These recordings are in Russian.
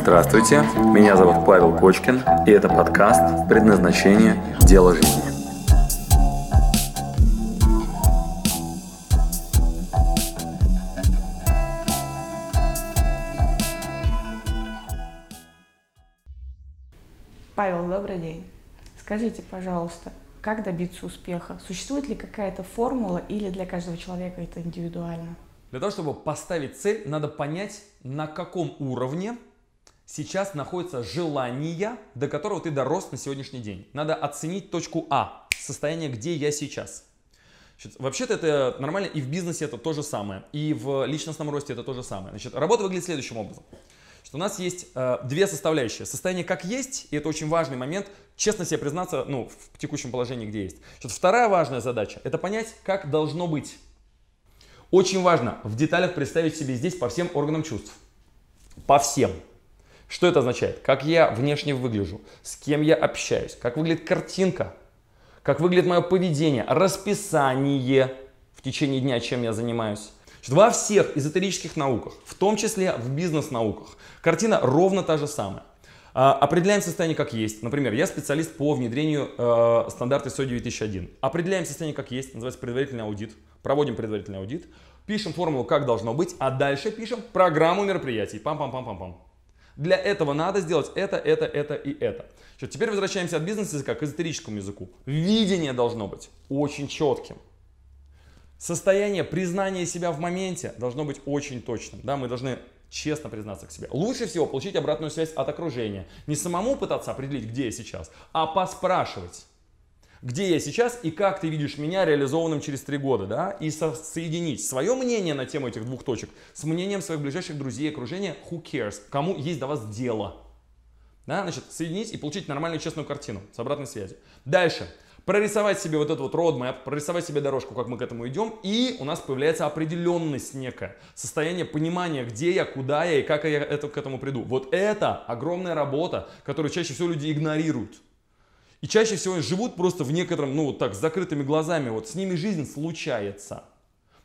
Здравствуйте, меня зовут Павел Кочкин, и это подкаст «Предназначение. Дело жизни». Павел, добрый день. Скажите, пожалуйста, как добиться успеха? Существует ли какая-то формула или для каждого человека это индивидуально? Для того, чтобы поставить цель, надо понять, на каком уровне сейчас находится желание, до которого ты дорос на сегодняшний день. Надо оценить точку А, состояние, где я сейчас. Вообще-то это нормально, и в бизнесе это то же самое, и в личностном росте это то же самое. Значит, работа выглядит следующим образом. Что у нас есть э, две составляющие. Состояние как есть, и это очень важный момент, честно себе признаться ну, в текущем положении, где есть. Значит, вторая важная задача – это понять, как должно быть. Очень важно в деталях представить себе здесь по всем органам чувств. По всем. Что это означает? Как я внешне выгляжу, с кем я общаюсь, как выглядит картинка, как выглядит мое поведение, расписание в течение дня, чем я занимаюсь. Во всех эзотерических науках, в том числе в бизнес-науках, картина ровно та же самая. А, определяем состояние как есть. Например, я специалист по внедрению э, стандарта ISO 9001. Определяем состояние как есть, называется предварительный аудит. Проводим предварительный аудит, пишем формулу, как должно быть, а дальше пишем программу мероприятий. Пам-пам-пам-пам-пам. Для этого надо сделать это, это, это и это. Что, теперь возвращаемся от бизнес-языка к эзотерическому языку. Видение должно быть очень четким. Состояние признания себя в моменте должно быть очень точным. Да, мы должны честно признаться к себе. Лучше всего получить обратную связь от окружения. Не самому пытаться определить, где я сейчас, а поспрашивать где я сейчас и как ты видишь меня реализованным через три года, да, и со соединить свое мнение на тему этих двух точек с мнением своих ближайших друзей, окружения, who cares, кому есть до вас дело. Да, значит, соединить и получить нормальную честную картину с обратной связи. Дальше. Прорисовать себе вот этот вот roadmap, прорисовать себе дорожку, как мы к этому идем, и у нас появляется определенность некая, состояние понимания, где я, куда я и как я это, к этому приду. Вот это огромная работа, которую чаще всего люди игнорируют. И чаще всего живут просто в некотором, ну вот так, с закрытыми глазами. Вот с ними жизнь случается.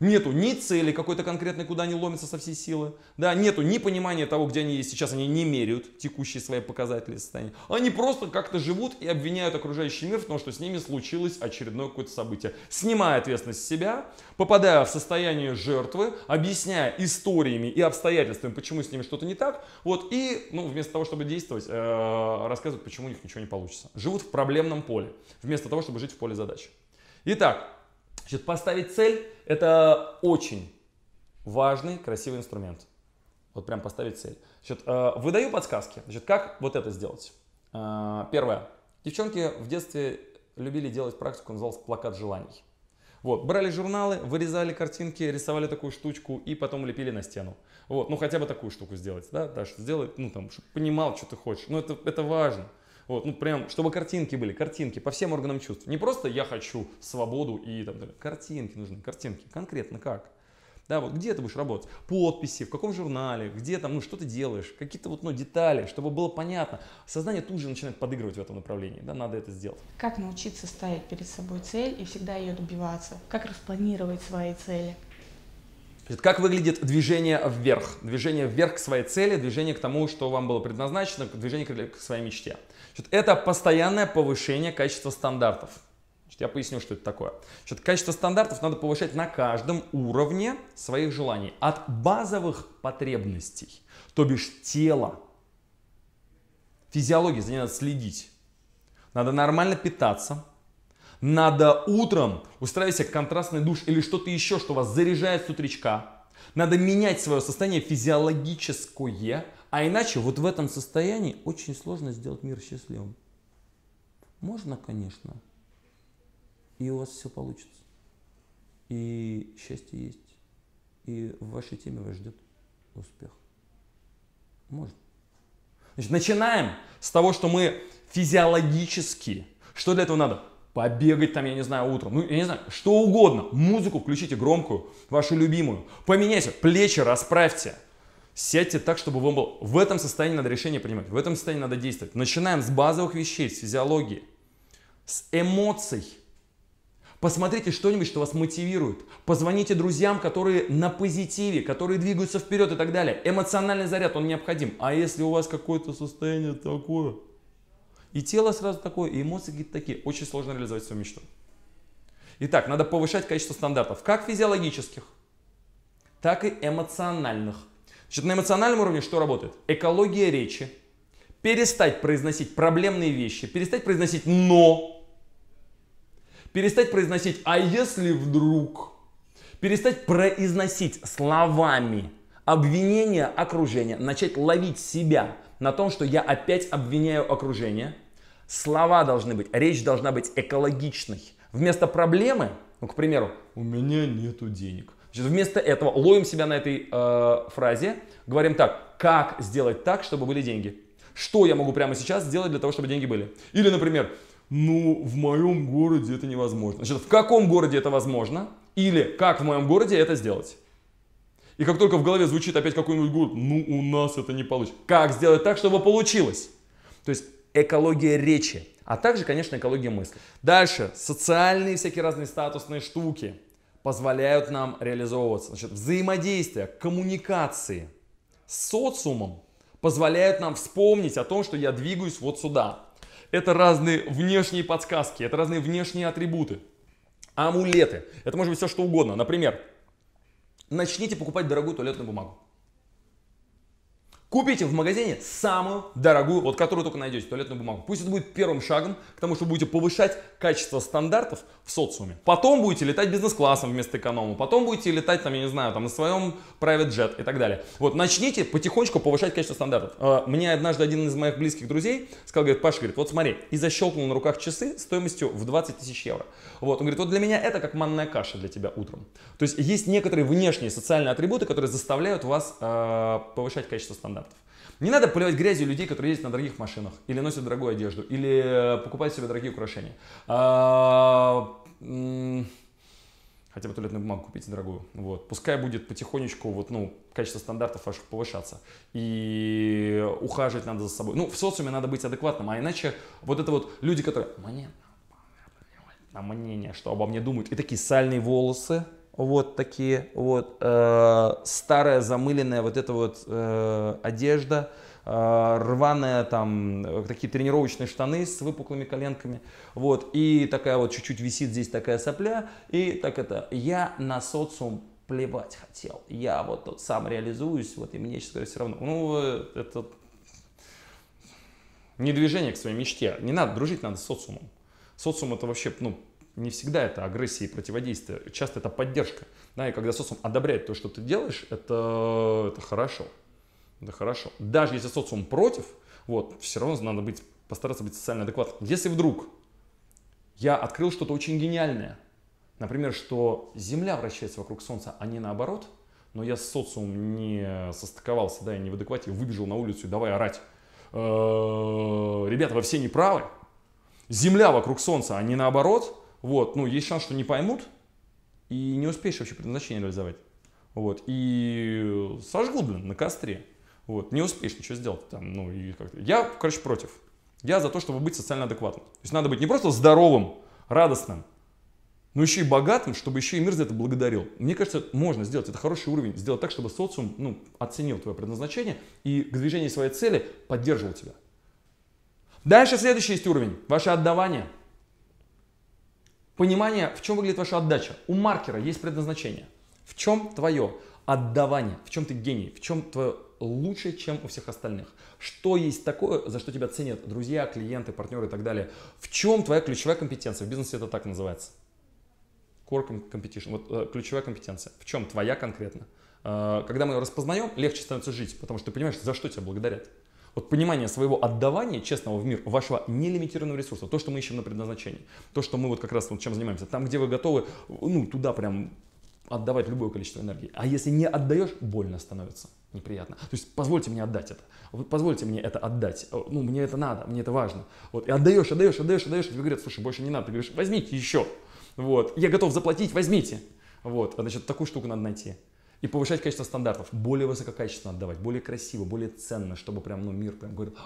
Нету ни цели какой-то конкретной, куда они ломятся со всей силы. Да, нету ни понимания того, где они есть сейчас. Они не меряют текущие свои показатели состояния. Они просто как-то живут и обвиняют окружающий мир в том, что с ними случилось очередное какое-то событие. Снимая ответственность с себя, попадая в состояние жертвы, объясняя историями и обстоятельствами, почему с ними что-то не так. Вот, и ну, вместо того, чтобы действовать, э, рассказывают, почему у них ничего не получится. Живут в проблемном поле, вместо того, чтобы жить в поле задач. Итак, Значит, поставить цель – это очень важный, красивый инструмент. Вот прям поставить цель. Значит, э, выдаю подсказки. Значит, как вот это сделать? Э, первое. Девчонки в детстве любили делать практику, называлась плакат желаний. Вот, брали журналы, вырезали картинки, рисовали такую штучку и потом лепили на стену. Вот, ну хотя бы такую штуку сделать, да, да, что сделать, ну там, чтобы понимал, что ты хочешь. Ну это, это важно. Вот, ну прям, чтобы картинки были, картинки по всем органам чувств. Не просто я хочу свободу и там, картинки нужны, картинки. Конкретно как? Да, вот где ты будешь работать? Подписи, в каком журнале, где там, ну что ты делаешь, какие-то вот, ну, детали, чтобы было понятно. Сознание тут же начинает подыгрывать в этом направлении, да, надо это сделать. Как научиться ставить перед собой цель и всегда ее добиваться? Как распланировать свои цели? Как выглядит движение вверх? Движение вверх к своей цели, движение к тому, что вам было предназначено, движение к своей мечте. Это постоянное повышение качества стандартов. Я поясню, что это такое. Значит, качество стандартов надо повышать на каждом уровне своих желаний. От базовых потребностей, то бишь тела, физиологии, за ней надо следить. Надо нормально питаться, надо утром устраивать себе контрастный душ или что-то еще, что вас заряжает с утречка. Надо менять свое состояние физиологическое, а иначе вот в этом состоянии очень сложно сделать мир счастливым. Можно, конечно, и у вас все получится. И счастье есть. И в вашей теме вас ждет успех. Можно. Значит, начинаем с того, что мы физиологически, что для этого надо? Побегать там, я не знаю, утром, ну, я не знаю, что угодно. Музыку включите громкую, вашу любимую. Поменяйте, плечи расправьте. Сядьте так, чтобы вам было... В этом состоянии надо решение принимать, в этом состоянии надо действовать. Начинаем с базовых вещей, с физиологии, с эмоций. Посмотрите что-нибудь, что вас мотивирует. Позвоните друзьям, которые на позитиве, которые двигаются вперед и так далее. Эмоциональный заряд, он необходим. А если у вас какое-то состояние такое, и тело сразу такое, и эмоции какие-то такие, очень сложно реализовать свою мечту. Итак, надо повышать качество стандартов, как физиологических, так и эмоциональных. Значит, на эмоциональном уровне что работает? Экология речи. Перестать произносить проблемные вещи, перестать произносить «но», Перестать произносить «а если вдруг?» Перестать произносить словами обвинения окружения, начать ловить себя на том, что я опять обвиняю окружение. Слова должны быть, речь должна быть экологичной. Вместо проблемы, ну, к примеру, у меня нету денег. Значит, вместо этого ловим себя на этой э, фразе, говорим так, как сделать так, чтобы были деньги. Что я могу прямо сейчас сделать для того, чтобы деньги были? Или, например, ну, в моем городе это невозможно. Значит, в каком городе это возможно? Или как в моем городе это сделать? И как только в голове звучит опять какой-нибудь город, ну, у нас это не получится. Как сделать так, чтобы получилось? То есть экология речи, а также, конечно, экология мысли. Дальше, социальные всякие разные статусные штуки позволяют нам реализовываться. Значит, взаимодействие, коммуникации с социумом позволяют нам вспомнить о том, что я двигаюсь вот сюда. Это разные внешние подсказки, это разные внешние атрибуты. Амулеты. Это может быть все что угодно. Например, начните покупать дорогую туалетную бумагу. Купите в магазине самую дорогую, вот которую только найдете, туалетную бумагу. Пусть это будет первым шагом к тому, что будете повышать качество стандартов в социуме. Потом будете летать бизнес-классом вместо эконома. Потом будете летать, там, я не знаю, там, на своем private jet и так далее. Вот, начните потихонечку повышать качество стандартов. А, мне однажды один из моих близких друзей сказал, говорит, Паша, говорит, вот смотри, и защелкнул на руках часы стоимостью в 20 тысяч евро. Вот, он говорит, вот для меня это как манная каша для тебя утром. То есть есть некоторые внешние социальные атрибуты, которые заставляют вас э, повышать качество стандартов. Не надо поливать грязью людей, которые ездят на дорогих машинах, или носят дорогую одежду, или э, покупают себе дорогие украшения. А, хотя бы туалетную бумагу купите дорогую. Вот. Пускай будет потихонечку вот, ну, качество стандартов ваших повышаться. И ухаживать надо за собой. Ну, в социуме надо быть адекватным, а иначе вот это вот люди, которые мне на мнение, что обо мне думают, и такие сальные волосы, вот такие вот, э, старая замыленная вот эта вот э, одежда, э, рваная там, э, такие тренировочные штаны с выпуклыми коленками, вот, и такая вот чуть-чуть висит здесь такая сопля, и так это, я на социум плевать хотел, я вот тут сам реализуюсь, вот, и мне, говоря, все равно, ну, э, это не движение к своей мечте, не надо дружить, надо с социумом. Социум это вообще, ну, не всегда это агрессия и противодействие, часто это поддержка. Да, и когда социум одобряет то, что ты делаешь, это, это хорошо. Это хорошо. Даже если социум против, вот, все равно надо быть, постараться быть социально адекватным. Если вдруг я открыл что-то очень гениальное, например, что Земля вращается вокруг Солнца, а не наоборот, но я с социумом не состыковался, да, я не в адеквате, выбежал на улицу и давай орать. «Э, ребята, вы все неправы. Земля вокруг Солнца, а не наоборот. Вот, ну, есть шанс, что не поймут, и не успеешь вообще предназначение реализовать. Вот, и сожгут, блин, на костре. Вот, не успеешь ничего сделать там, ну, и как -то. Я, короче, против. Я за то, чтобы быть социально адекватным. То есть надо быть не просто здоровым, радостным, но еще и богатым, чтобы еще и мир за это благодарил. Мне кажется, можно сделать, это хороший уровень, сделать так, чтобы социум ну, оценил твое предназначение и к движению своей цели поддерживал тебя. Дальше следующий есть уровень, ваше отдавание – Понимание, в чем выглядит ваша отдача. У маркера есть предназначение. В чем твое отдавание, в чем ты гений, в чем твое лучше, чем у всех остальных. Что есть такое, за что тебя ценят друзья, клиенты, партнеры и так далее. В чем твоя ключевая компетенция? В бизнесе это так называется. Core competition. Вот э, ключевая компетенция. В чем твоя конкретно? Э, когда мы ее распознаем, легче становится жить, потому что ты понимаешь, за что тебя благодарят. Вот понимание своего отдавания честного в мир, вашего нелимитированного ресурса, то, что мы ищем на предназначении, то, что мы вот как раз вот чем занимаемся, там, где вы готовы, ну, туда прям отдавать любое количество энергии. А если не отдаешь, больно становится, неприятно. То есть позвольте мне отдать это. Позвольте мне это отдать. Ну, мне это надо, мне это важно. Вот, и отдаешь, отдаешь, отдаешь, отдаешь, и тебе говорят, слушай, больше не надо. Ты говоришь, возьмите еще. Вот, я готов заплатить, возьмите. Вот, значит, такую штуку надо найти и повышать качество стандартов, более высококачественно отдавать, более красиво, более ценно, чтобы прям, ну, мир прям говорил,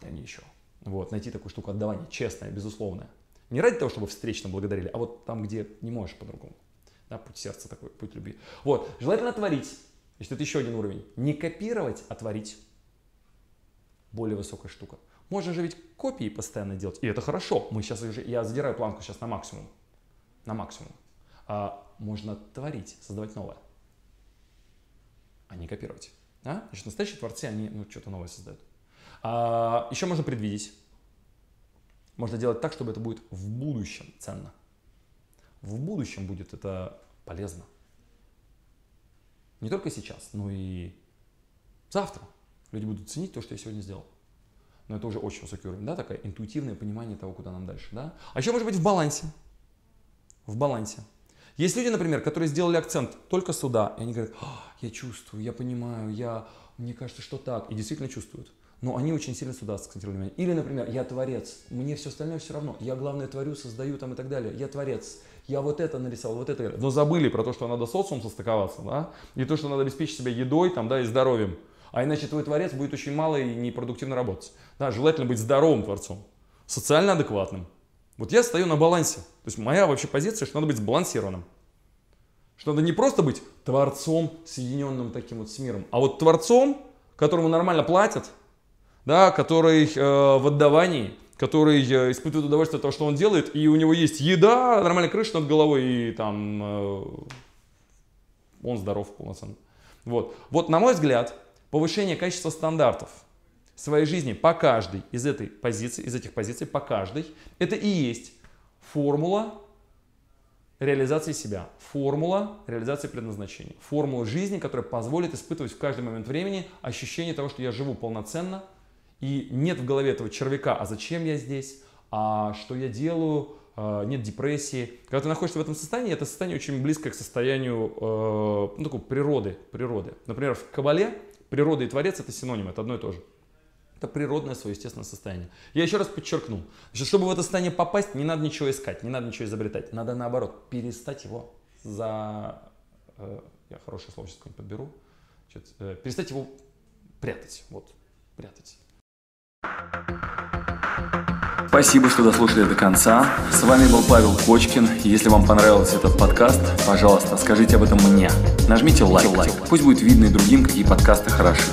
дай мне еще. Вот, найти такую штуку отдавания, честное, безусловное. Не ради того, чтобы встречно благодарили, а вот там, где не можешь по-другому. Да, путь сердца такой, путь любви. Вот, желательно творить. Значит, это еще один уровень. Не копировать, а творить. Более высокая штука. Можно же ведь копии постоянно делать, и это хорошо. Мы сейчас уже, я задираю планку сейчас на максимум. На максимум. А можно творить, создавать новое, а не копировать. А? Значит, настоящие творцы, они ну, что-то новое создают. А, еще можно предвидеть. Можно делать так, чтобы это будет в будущем ценно. В будущем будет это полезно. Не только сейчас, но и завтра. Люди будут ценить то, что я сегодня сделал. Но это уже очень высокий уровень, да, такое интуитивное понимание того, куда нам дальше, да. А еще может быть в балансе. В балансе. Есть люди, например, которые сделали акцент только сюда, и они говорят, «А, я чувствую, я понимаю, я, мне кажется, что так, и действительно чувствуют. Но они очень сильно сюда сконцентрировали внимание. Или, например, я творец, мне все остальное все равно. Я, главное, творю, создаю там и так далее. Я творец, я вот это нарисовал, вот это. Но забыли про то, что надо социум состыковаться, да, и то, что надо обеспечить себя едой там, да, и здоровьем. А иначе твой творец будет очень мало и непродуктивно работать. Да, желательно быть здоровым творцом, социально адекватным. Вот я стою на балансе. То есть моя вообще позиция, что надо быть сбалансированным. Что надо не просто быть творцом, соединенным таким вот с миром, а вот творцом, которому нормально платят, да, который э, в отдавании, который э, испытывает удовольствие от того, что он делает, и у него есть еда, нормальная крыша над головой, и там э, он здоров полноценно. Вот. вот, на мой взгляд, повышение качества стандартов своей жизни по каждой из этой позиции, из этих позиций, по каждой, это и есть формула реализации себя, формула реализации предназначения, формула жизни, которая позволит испытывать в каждый момент времени ощущение того, что я живу полноценно, и нет в голове этого червяка, а зачем я здесь, а что я делаю, а, нет депрессии. Когда ты находишься в этом состоянии, это состояние очень близкое к состоянию э, ну, такой природы, природы. Например, в Кабале природа и творец это синонимы, это одно и то же. Это природное свое естественное состояние. Я еще раз подчеркну, значит, чтобы в это состояние попасть, не надо ничего искать, не надо ничего изобретать. Надо наоборот перестать его за... Э, я хорошее слово сейчас какое-нибудь подберу. Э, перестать его прятать. Вот, прятать. Спасибо, что дослушали до конца. С вами был Павел Кочкин. Если вам понравился этот подкаст, пожалуйста, скажите об этом мне. Нажмите лайк. Пусть будет видно и другим, какие подкасты хороши.